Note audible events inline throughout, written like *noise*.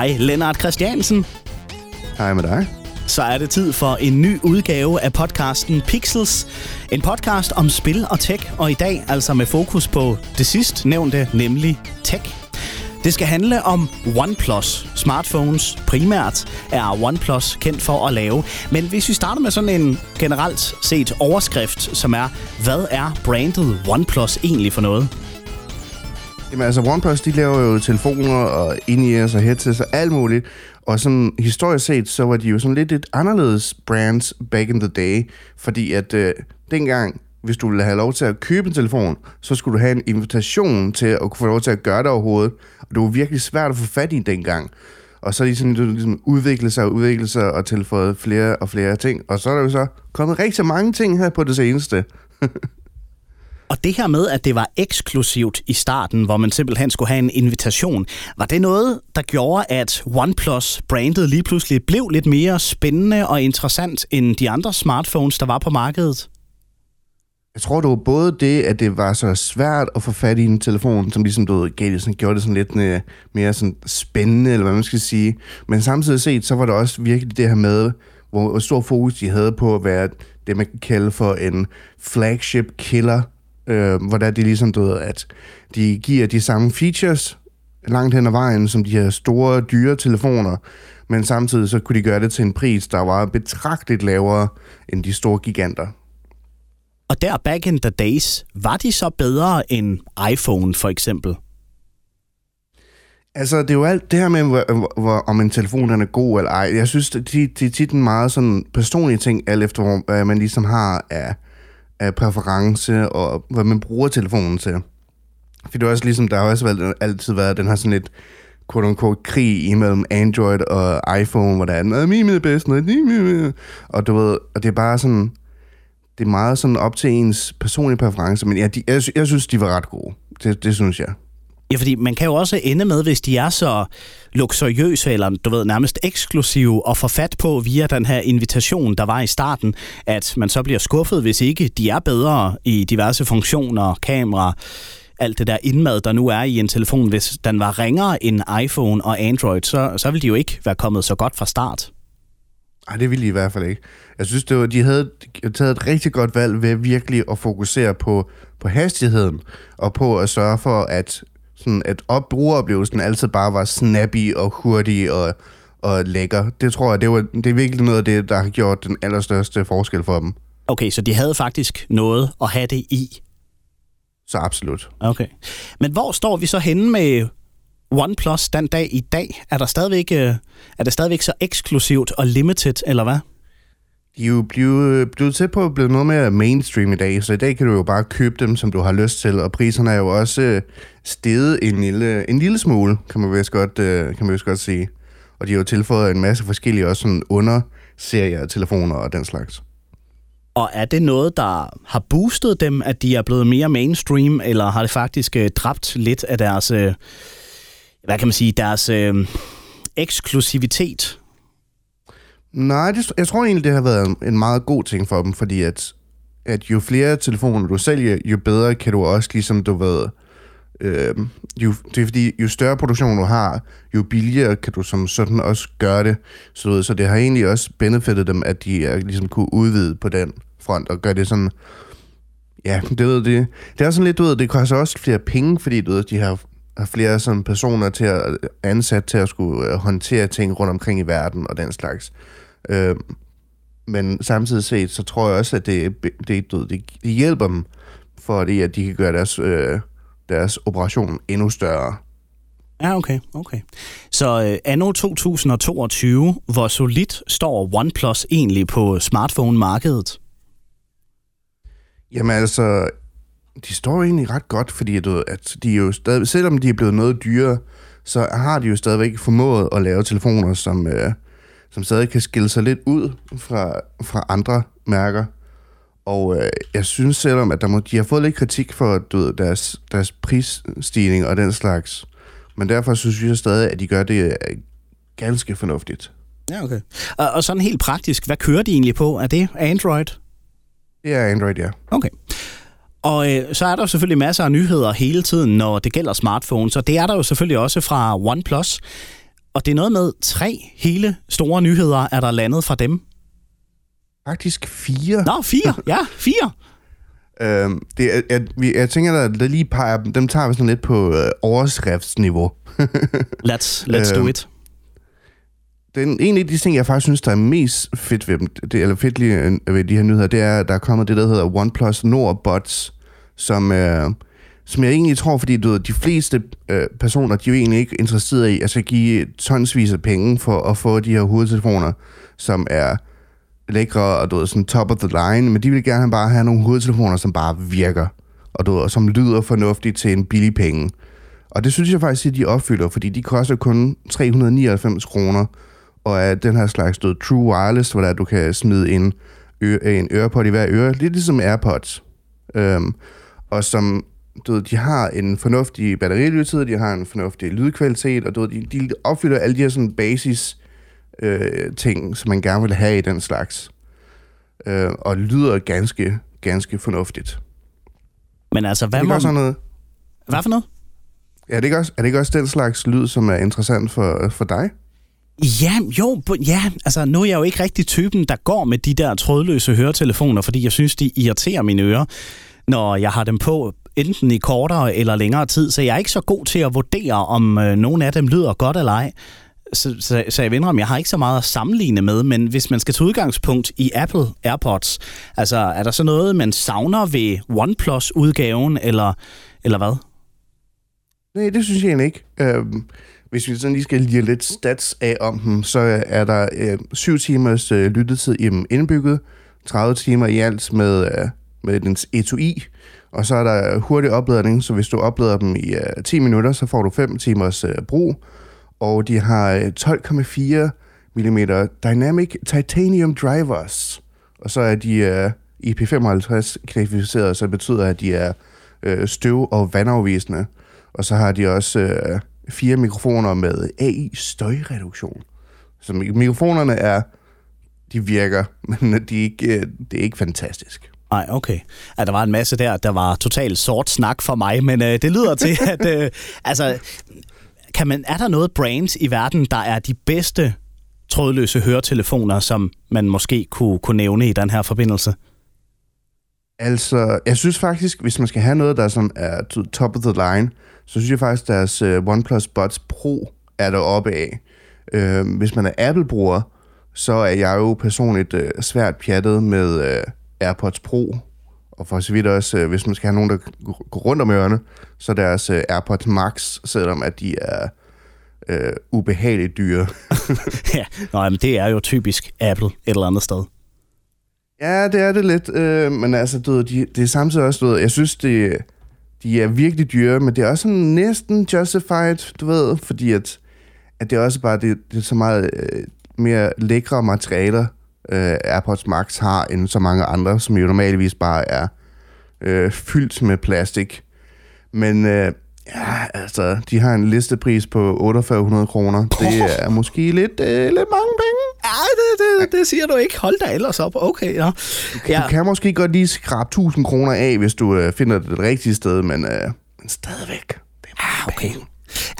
Hej, Lennart Christiansen. Hej med dig. Så er det tid for en ny udgave af podcasten Pixels. En podcast om spil og tech, og i dag altså med fokus på det sidst nævnte, nemlig tech. Det skal handle om OnePlus. Smartphones primært er OnePlus kendt for at lave. Men hvis vi starter med sådan en generelt set overskrift, som er, hvad er brandet OnePlus egentlig for noget? Jamen altså, OnePlus, de laver jo telefoner og in-ears og headsets og alt muligt. Og sådan historisk set, så var de jo sådan lidt et anderledes brands back in the day. Fordi at øh, dengang, hvis du ville have lov til at købe en telefon, så skulle du have en invitation til at kunne få lov til at gøre det overhovedet. Og det var virkelig svært at få fat i dengang. Og så er de sådan ligesom udviklet sig og udviklet sig og tilføjet flere og flere ting. Og så er der jo så kommet rigtig mange ting her på det seneste. *laughs* Og det her med, at det var eksklusivt i starten, hvor man simpelthen skulle have en invitation, var det noget, der gjorde, at OnePlus-brandet lige pludselig blev lidt mere spændende og interessant end de andre smartphones, der var på markedet? Jeg tror, det var både det, at det var så svært at få fat i en telefon, som ligesom du gav det, sådan, gjorde det sådan lidt øh, mere sådan spændende, eller hvad man skal sige. Men samtidig set, så var det også virkelig det her med, hvor stor fokus de havde på at være det, man kan kalde for en flagship killer øh, hvor der de ligesom, du ved, at de giver de samme features langt hen ad vejen, som de her store, dyre telefoner, men samtidig så kunne de gøre det til en pris, der var betragteligt lavere end de store giganter. Og der back in the days, var de så bedre end iPhone for eksempel? Altså, det er jo alt det her med, hvor, hvor, om en telefon den er god eller ej. Jeg synes, det, det er tit en meget sådan personlige ting, alt efter hvad man ligesom har af, af præference og hvad man bruger telefonen til. For det er også ligesom, der har også været, altid været den her sådan lidt quote unquote krig imellem Android og iPhone, hvor der er noget min er bedst, noget og du ved, og det er bare sådan, det er meget sådan op til ens personlige præference, men ja, de, jeg, jeg synes, de var ret gode. Det, det synes jeg. Ja, fordi man kan jo også ende med, hvis de er så luksuriøse eller du ved, nærmest eksklusive og få fat på via den her invitation, der var i starten, at man så bliver skuffet, hvis ikke de er bedre i diverse funktioner, kamera, alt det der indmad, der nu er i en telefon. Hvis den var ringere end iPhone og Android, så, så ville de jo ikke være kommet så godt fra start. Nej, det ville de i hvert fald ikke. Jeg synes, det var, de havde taget et rigtig godt valg ved virkelig at fokusere på, på hastigheden, og på at sørge for, at sådan at op, brugeroplevelsen altid bare var snappy og hurtig og, og lækker. Det tror jeg, det, var, det er virkelig noget af det, der har gjort den allerstørste forskel for dem. Okay, så de havde faktisk noget at have det i? Så absolut. Okay. Men hvor står vi så henne med OnePlus den dag i dag? Er, der stadigvæk, øh, er det stadigvæk så eksklusivt og limited, eller hvad? De er jo blevet, blevet til på at blive noget mere mainstream i dag, så i dag kan du jo bare købe dem, som du har lyst til, og priserne er jo også øh, steget en lille, en lille smule, kan man vist godt, øh, kan man vist godt sige. Og de har jo tilføjet en masse forskellige også sådan underserier af telefoner og den slags. Og er det noget, der har boostet dem, at de er blevet mere mainstream, eller har det faktisk øh, dræbt lidt af deres, hvad kan man sige, deres øh, eksklusivitet? Nej, det, jeg tror egentlig, det har været en meget god ting for dem, fordi at, at jo flere telefoner du sælger, jo bedre kan du også ligesom, du ved, øh, jo, det er fordi, jo større produktion du har, jo billigere kan du som sådan også gøre det. Så, så det har egentlig også benefitet dem, at de er, ligesom kunne udvide på den front og gøre det sådan, ja, det ved det. Det er sådan lidt, du ved, det koster også flere penge, fordi du ved, de har har flere sådan personer til at ansat til at skulle øh, håndtere ting rundt omkring i verden og den slags. Øh, men samtidig set, så tror jeg også, at det, det, det, det, det hjælper dem, for det, at de kan gøre deres, øh, deres operation endnu større. Ja, okay, okay. Så øh, anno 2022, hvor solidt står OnePlus egentlig på smartphone-markedet? Jamen altså, de står egentlig ret godt, fordi du, at de jo stadig, selvom de er blevet noget dyre, så har de jo stadigvæk formået at lave telefoner, som, øh, som stadig kan skille sig lidt ud fra, fra andre mærker. Og øh, jeg synes selvom, at der må, de har fået lidt kritik for du ved, deres, deres prisstigning og den slags. Men derfor synes jeg stadig, at de gør det øh, ganske fornuftigt. Ja, okay. Og, og sådan helt praktisk, hvad kører de egentlig på? Er det Android? Det er Android, ja. Okay. Og øh, så er der jo selvfølgelig masser af nyheder hele tiden, når det gælder smartphones, og det er der jo selvfølgelig også fra OnePlus. Og det er noget med tre hele store nyheder, er der landet fra dem. Faktisk fire. Nå, fire. Ja, fire. *laughs* Øhm, det er, jeg, vi- jeg tænker, at der lige peger, dem tager vi sådan lidt på øh, overskriftsniveau. *laughs* Let's, let's do Øhm, it. Den, en af de ting, jeg faktisk synes, der er mest fedt ved dem, det, eller fedt lige øh, ved de her nyheder, det er, at der er kommet det, der hedder OnePlus Nord Bots, som, øh, som jeg egentlig tror, fordi du ved, de fleste øh, personer, de er jo egentlig ikke interesseret i at skal give tonsvis af penge for at få de her hovedtelefoner, som er lækre og du ved, sådan top of the line, men de vil gerne bare have nogle hovedtelefoner, som bare virker, og, du ved, og som lyder fornuftigt til en billig penge. Og det synes jeg faktisk, at de opfylder, fordi de koster kun 399 kroner, og er den her slags du, True Wireless, hvor der du kan smide en, ø- en ørepod i hver øre, lidt ligesom AirPods. Øhm, og som du ved, de har en fornuftig batteriløbetid, de har en fornuftig lydkvalitet, og du ved, de, de opfylder alle de her sådan basis øh, ting, som man gerne vil have i den slags. Øh, og lyder ganske, ganske fornuftigt. Men altså, hvad må... sådan noget, Hvad for noget? er det ikke også, er det ikke også den slags lyd, som er interessant for, for dig? Ja, jo, ja, altså nu er jeg jo ikke rigtig typen, der går med de der trådløse høretelefoner, fordi jeg synes, de irriterer mine ører, når jeg har dem på enten i kortere eller længere tid, så jeg er ikke så god til at vurdere, om øh, nogen af dem lyder godt eller ej. Så, så, så jeg vender om, jeg har ikke så meget at sammenligne med, men hvis man skal til udgangspunkt i Apple AirPods, altså er der så noget, man savner ved OnePlus-udgaven, eller, eller hvad? Nej, det synes jeg egentlig ikke. Øhm, hvis vi sådan lige skal lige lidt stats af om dem, så er der øh, 7 timers øh, lyttetid i dem indbygget, 30 timer i alt med, øh, med dens etui, e, og så er der hurtig opladning, så hvis du oplader dem i øh, 10 minutter, så får du 5 timers øh, brug, og de har øh, 12,4 mm Dynamic Titanium Drivers, og så er de øh, IP55 klassificeret, så det betyder, at de er øh, støv- og vandafvisende. Og så har de også øh, fire mikrofoner med AI støjreduktion. Så mik- mikrofonerne er, de virker, *laughs* men de er ikke, det er ikke fantastisk. Nej, okay. Ja, der var en masse der, der var totalt sort snak for mig, men øh, det lyder til, at øh, altså, kan man, er der noget brand i verden, der er de bedste trådløse høretelefoner, som man måske kunne, kunne nævne i den her forbindelse? Altså, jeg synes faktisk, hvis man skal have noget, der sådan er to- top of the line, så synes jeg faktisk, deres uh, OnePlus Buds Pro er deroppe af. Uh, hvis man er Apple-bruger, så er jeg jo personligt uh, svært pjattet med uh, AirPods Pro. Og for så vidt også, uh, hvis man skal have nogen, der går rundt om ørerne, så er deres uh, AirPods Max, selvom at de er uh, ubehageligt dyre. *laughs* ja, nå, jamen, det er jo typisk Apple et eller andet sted. Ja, det er det lidt, øh, men altså, du de, det er samtidig også, du jeg synes, det, de er virkelig dyre, men det er også sådan næsten justified, du ved, fordi at, at det er også bare, det, det er så meget øh, mere lækre materialer, øh, AirPods Max har, end så mange andre, som jo normalvis bare er øh, fyldt med plastik. Men øh, ja, altså, de har en listepris på 4800 kroner. Det *laughs* er måske lidt, øh, lidt mange penge. Det, det, det siger du ikke. Hold da ellers op. Okay, ja. Ja. Du kan måske godt lige skrabe 1000 kroner af, hvis du øh, finder det det rigtige sted, men, øh, men stadigvæk. Det er Ah, okay.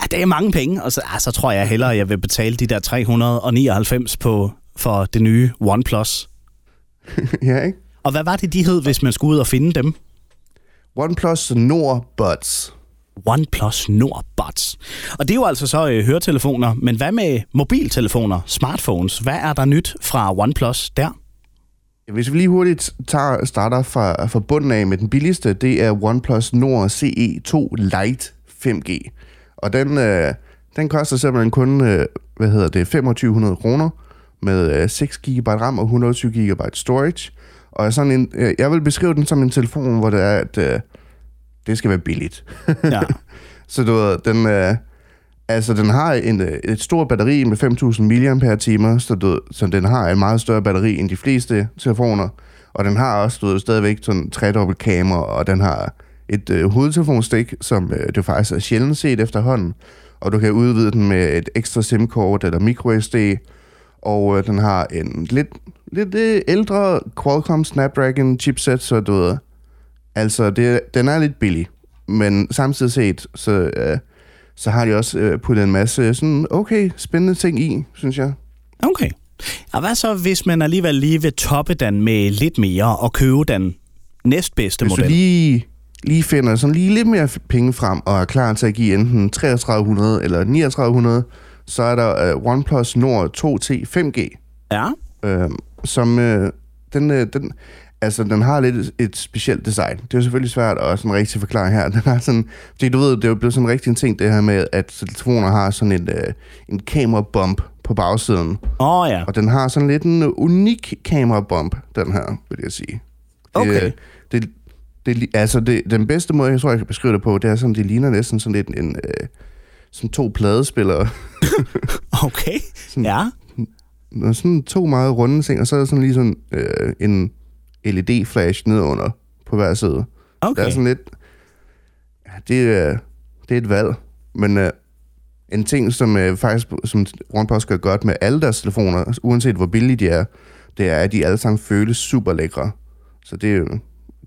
Ja, det er mange penge, og så, ah, så tror jeg hellere, jeg vil betale de der 399 på, for det nye OnePlus. *laughs* ja, ikke? Og hvad var det, de hed, hvis man skulle ud og finde dem? OnePlus Nord Buds. OnePlus Nord Buds. Og det er jo altså så øh, høretelefoner, men hvad med mobiltelefoner, smartphones? Hvad er der nyt fra OnePlus der? Hvis vi lige hurtigt tager, starter fra, fra bunden af med den billigste, det er OnePlus Nord CE2 Lite 5G. Og den, øh, den koster simpelthen kun, øh, hvad hedder det, 2500 kroner med øh, 6 GB RAM og 120 GB storage. Og sådan en, øh, jeg vil beskrive den som en telefon, hvor det er, at øh, det skal være billigt. Ja. *laughs* Så du ved, den, øh, altså, den har en, øh, et stort batteri med 5.000 mAh, så, du, så den har en meget større batteri end de fleste telefoner. Og den har også du ved, stadigvæk sådan tredobbelt kamera, og den har et øh, hovedtelefonstik, som øh, det faktisk er sjældent set efterhånden. Og du kan udvide den med et ekstra SIM-kort eller microSD. Og øh, den har en lidt, lidt øh, ældre Qualcomm Snapdragon chipset, så du ved, altså det, den er lidt billig. Men samtidig set, så, øh, så har de også øh, puttet en masse sådan okay spændende ting i, synes jeg. Okay. Og hvad så, hvis man alligevel lige vil toppe den med lidt mere og købe den næstbedste Hvis model? du lige, lige finder sådan lige lidt mere penge frem og er klar til at give enten 3300 eller 3900, så er der øh, OnePlus Nord 2T 5G, Ja. øh, som øh, den, øh, den, altså, den har lidt et, specielt design. Det er jo selvfølgelig svært at sådan rigtig forklare her. *laughs* Den har sådan, fordi du ved, det er jo blevet sådan rigtig en ting, det her med, at telefoner har sådan en, øh, en kamerabump på bagsiden. Åh oh, ja. Og den har sådan lidt en unik kamerabump, den her, vil jeg sige. Det, Okay. Det, det, li- altså det, den bedste måde, jeg tror, jeg kan beskrive det på, det er sådan, det ligner næsten sådan lidt en, øh, sådan to pladespillere. *laughs* Okay. Ja. Noget sådan to meget runde ting, og så er der sådan lige sådan øh, en LED-flash nedunder på hver side. Det Okay. er sådan lidt... Ja, det, er, det er et valg, men øh, en ting, som øh, faktisk som OnePlus gør godt med alle deres telefoner, uanset hvor billige de er, det er, at de alle sammen føles super lækre. Så det er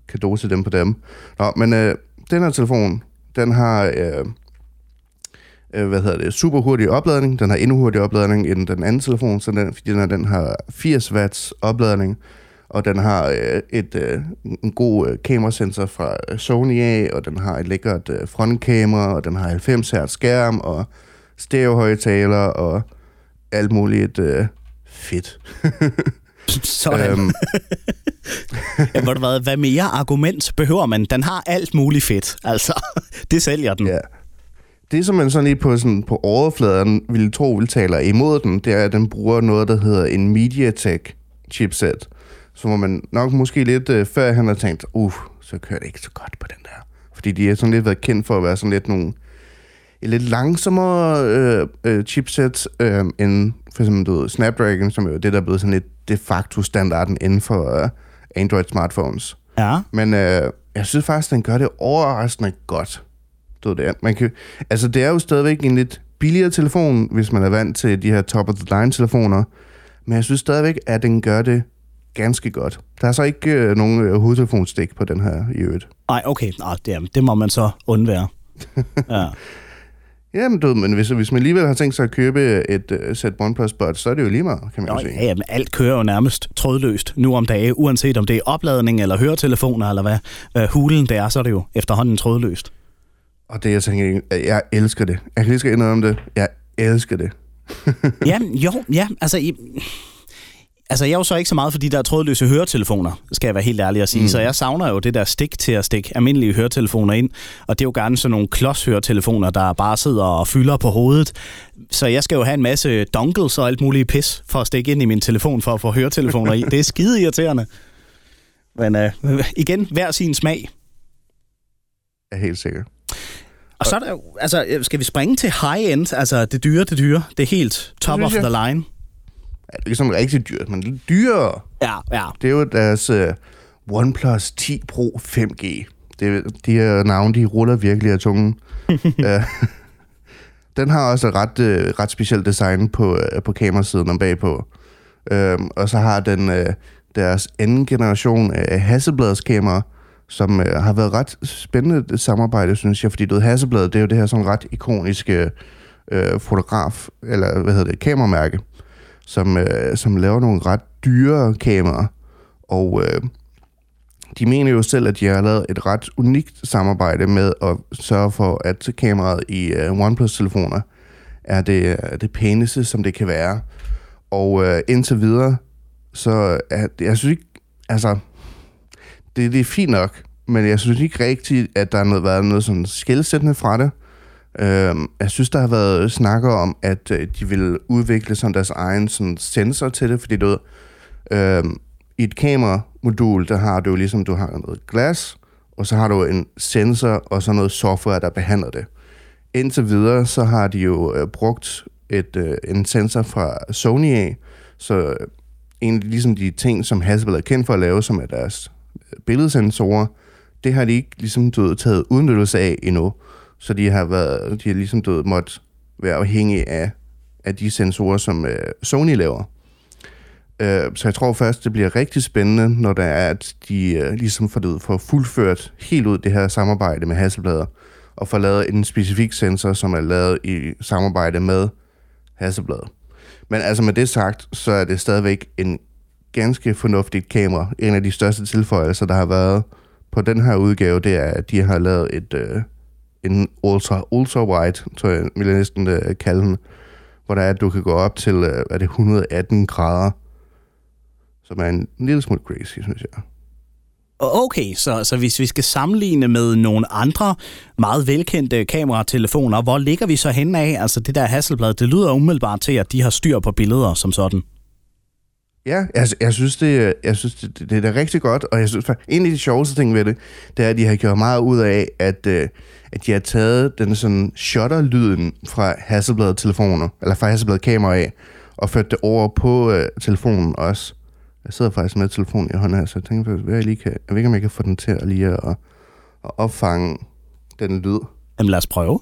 kado til dem på dem. Nå, men øh, den her telefon, den har... Øh, øh, hvad hedder det, super hurtig opladning. Den har endnu hurtigere opladning end den anden telefon, så den, fordi den, her, den har 80 watts opladning, og den har øh, et, øh, en god øh, kamerasensor fra øh, Sony af, og den har et lækkert øh, frontkamera, og den har 90 Hz skærm, og stereohøjtaler, og alt muligt øh, fedt. *laughs* Sådan. Øhm. *laughs* ja, hvad mere argument behøver man? Den har alt muligt fedt. Altså, *laughs* det sælger den. Ja. Det, som man sådan lige på, sådan, på overfladen ville tro, vil taler imod den, det er, at den bruger noget, der hedder en MediaTek chipset. Så må man nok måske lidt øh, før han har tænkt, uh, så kører det ikke så godt på den der. Fordi de har sådan lidt været kendt for at være sådan lidt nogle et lidt langsommere øh, øh, chipset øh, end for eksempel du ved, Snapdragon, som er jo det, der er blevet sådan lidt de facto standarden inden for øh, Android smartphones. Ja. Men øh, jeg synes faktisk, den gør det overraskende godt. Du ved det. Man kan, altså, det er jo stadigvæk en lidt billigere telefon, hvis man er vant til de her top-of-the-line-telefoner. Men jeg synes stadigvæk, at den gør det ganske godt. Der er så ikke øh, nogen øh, hovedtelefonstik på den her i øvrigt. Nej, okay. Nå, det, det må man så undvære. *laughs* Ja. Jamen, du men hvis, hvis man alligevel har tænkt sig at købe et uh, sæt OnePlus Buds, så er det jo lige meget, kan man Nå, jo sige. ja, jamen, alt kører jo nærmest trådløst nu om dagen, uanset om det er opladning eller høretelefoner, eller hvad øh, hulen det er, så er det jo efterhånden trådløst. Og det, jeg tænker, jeg elsker det. Jeg kan lige skal indrømme det. Jeg elsker det. *laughs* ja, jo, ja, altså... I, Altså, jeg er jo så ikke så meget for de der trådløse høretelefoner, skal jeg være helt ærlig at sige. Mm. Så jeg savner jo det der stik til at stikke almindelige høretelefoner ind. Og det er jo gerne sådan nogle klodshøretelefoner, der bare sidder og fylder på hovedet. Så jeg skal jo have en masse dongles og alt muligt pis for at stikke ind i min telefon for at få høretelefoner i. Det er skide irriterende. Men øh, igen, hver sin smag. Jeg er helt sikker. Og så er der jo, altså, skal vi springe til high-end, altså det dyre, det dyre, det er helt top of the line. Ja, det er ikke sådan rigtig dyrt, men lidt dyrere. Ja, ja. Det er jo deres uh, OnePlus 10 Pro 5G. Det, de her navne, de ruller virkelig af tungen. uh, *laughs* den har også et ret, uh, ret specielt design på, uh, på kamerasiden om bagpå. Uh, og så har den uh, deres anden generation af Hasselblads kamera, som uh, har været ret spændende samarbejde, synes jeg. Fordi du ved, Hasselblad, det er jo det her sådan ret ikoniske uh, fotograf, eller hvad hedder det, kameramærke som, øh, som laver nogle ret dyre kameraer. Og øh, de mener jo selv, at de har lavet et ret unikt samarbejde med at sørge for, at kameraet i øh, OnePlus-telefoner er det, er det pæneste, som det kan være. Og øh, indtil videre, så er, jeg synes ikke, altså, det, det er fint nok, men jeg synes ikke rigtigt, at der har noget, været noget sådan skældsættende fra det. Øh, jeg synes, der har været snakker om, at øh, de vil udvikle sådan deres egen sådan, sensor til det, fordi du ved, øh, i et kameramodul, der har du jo ligesom, du har noget glas, og så har du en sensor, og så noget software, der behandler det. Indtil videre, så har de jo øh, brugt et, øh, en sensor fra Sony af, så øh, en, egentlig ligesom de ting, som Hasselblad er kendt for at lave, som er deres øh, billedsensorer, det har de ikke ligesom du ved, taget udnyttelse af endnu. Så de har været, de har ligesom død måtte være afhængige af, af de sensorer, som øh, Sony laver. Øh, så jeg tror først, det bliver rigtig spændende, når der er, at de øh, ligesom får, det, får fuldført helt ud det her samarbejde med Hasselblad. og får lavet en specifik sensor, som er lavet i samarbejde med Hasselblad. Men altså med det sagt, så er det stadigvæk en ganske fornuftigt kamera. En af de største tilføjelser, der har været på den her udgave, det er, at de har lavet et, øh, en ultra, ultra wide, tror jeg, vil jeg næsten øh, kalde den, hvor der er, at du kan gå op til, øh, er det 118 grader, som er en lille smule crazy, synes jeg. Okay, så, så hvis vi skal sammenligne med nogle andre meget velkendte kameratelefoner, hvor ligger vi så hen af? Altså det der Hasselblad, det lyder umiddelbart til, at de har styr på billeder som sådan. Ja, jeg, jeg synes, det, jeg synes det, det, det er rigtig godt, og jeg synes, en af de sjoveste ting ved det, det er, at de har gjort meget ud af, at, øh, at de har taget den sådan shutter-lyden fra Hasselblad-telefoner, eller fra Hasselblad-kamera af, og ført det over på uh, telefonen også. Jeg sidder faktisk med telefonen i hånden her, så jeg tænker hvad jeg lige kan, jeg ved ikke, om jeg kan få den til at lige at, at opfange den lyd. Jamen lad os prøve.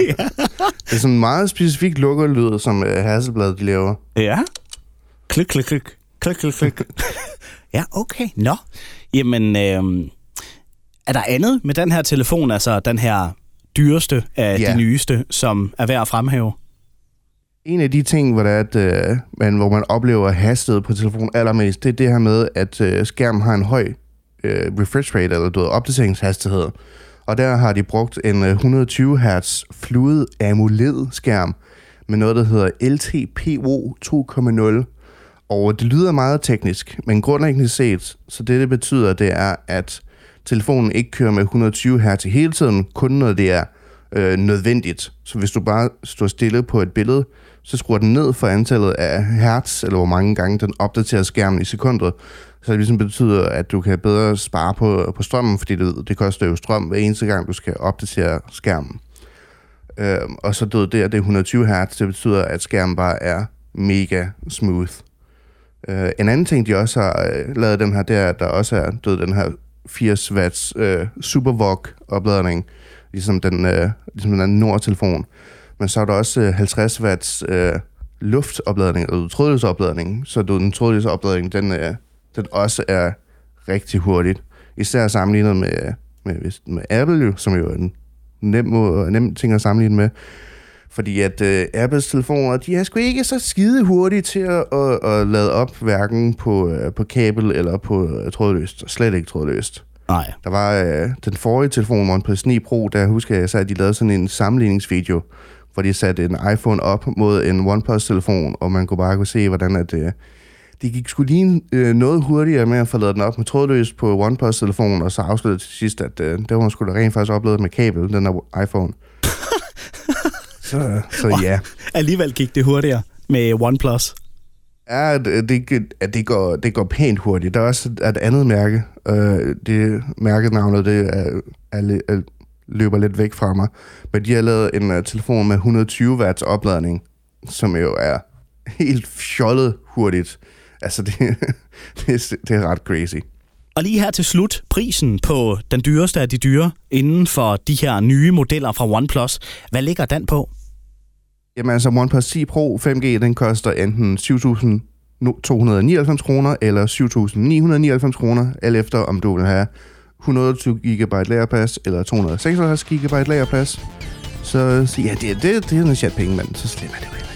*laughs* ja. det er sådan en meget specifik lukkerlyd, som uh, Hasselblad de laver. Ja. Klik, klik, klik. Klik, klik, klik. *laughs* ja, okay. Nå. Jamen, øh, er der andet med den her telefon, altså den her dyreste af ja. de nyeste, som er værd at fremhæve? En af de ting, hvor, det er, at, øh, man, hvor man oplever hastighed på telefonen allermest, det er det her med, at øh, skærmen har en høj øh, refresh rate, eller du ved, opdateringshastighed. Og der har de brugt en øh, 120 Hz Fluid AMOLED-skærm med noget, der hedder LTPO 2.0. Og det lyder meget teknisk, men grundlæggende set, så det det betyder, det er, at telefonen ikke kører med 120 Hz hele tiden, kun når det er øh, nødvendigt. Så hvis du bare står stille på et billede, så skruer den ned for antallet af hertz, eller hvor mange gange den opdaterer skærmen i sekundet, så det ligesom betyder, at du kan bedre spare på, på strømmen, fordi det, det koster jo strøm hver eneste gang, du skal opdatere skærmen. Øh, og så død det, det er 120 Hz, det betyder, at skærmen bare er mega smooth. Øh, en anden ting, de også har øh, lavet den her, det er, at der også er død den her 80 watts øh, SuperVOOC opladning, ligesom den, øh, ligesom den Nord-telefon. Men så er der også øh, 50 watts øh, luftopladning, eller trådløs opladning. Så du, den trådløse opladning, den, øh, den også er rigtig hurtigt. Især sammenlignet med, med, med Apple, som jo er en nem, nem ting at sammenligne med. Fordi at øh, Apples telefoner, de er sgu ikke så skide hurtige til at, at, at lade op, hverken på, øh, på kabel eller på øh, trådløst. Slet ikke trådløst. Nej. Der var øh, den forrige telefon, OnePlus 9 Pro, der husker jeg, at de lavede sådan en sammenligningsvideo, hvor de satte en iPhone op mod en OnePlus-telefon, og man kunne bare kunne se, hvordan at, øh, de gik sgu lige øh, noget hurtigere med at få lavet den op med trådløs på OnePlus-telefonen, og så afsluttede til sidst, at øh, det var man skulle da rent faktisk oplevet med kabel, den der iPhone. *laughs* så, så ja. Alligevel gik det hurtigere med OnePlus. Ja, det, det, det, går, det går pænt hurtigt. Der er også et, et andet mærke. Øh, det mærkenavnet, det er, er, er, løber lidt væk fra mig. Men de har lavet en uh, telefon med 120 watts opladning, som jo er helt fjollet hurtigt. Altså, det, *laughs* det, det er ret crazy. Og lige her til slut, prisen på den dyreste af de dyre inden for de her nye modeller fra OnePlus. Hvad ligger den på? Jamen altså, OnePlus 10 Pro 5G, den koster enten 7.299 kroner eller 7.999 kroner, alt efter om du vil have 120 GB lagerplads eller 256 GB lagerplads. Så, så ja, det, det, det er en chat penge, men så slemt er det jo heller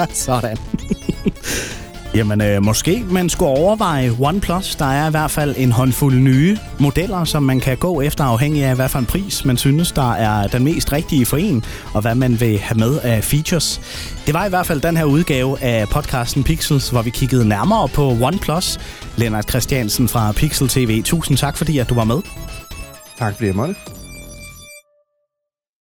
ikke. *laughs* Sådan. *laughs* Jamen, øh, måske man skulle overveje OnePlus. Der er i hvert fald en håndfuld nye modeller, som man kan gå efter, afhængig af, hvad for en pris man synes, der er den mest rigtige for en, og hvad man vil have med af features. Det var i hvert fald den her udgave af podcasten Pixels, hvor vi kiggede nærmere på OnePlus. Lennart Christiansen fra Pixel TV, tusind tak, fordi at du var med. Tak fordi jeg måtte.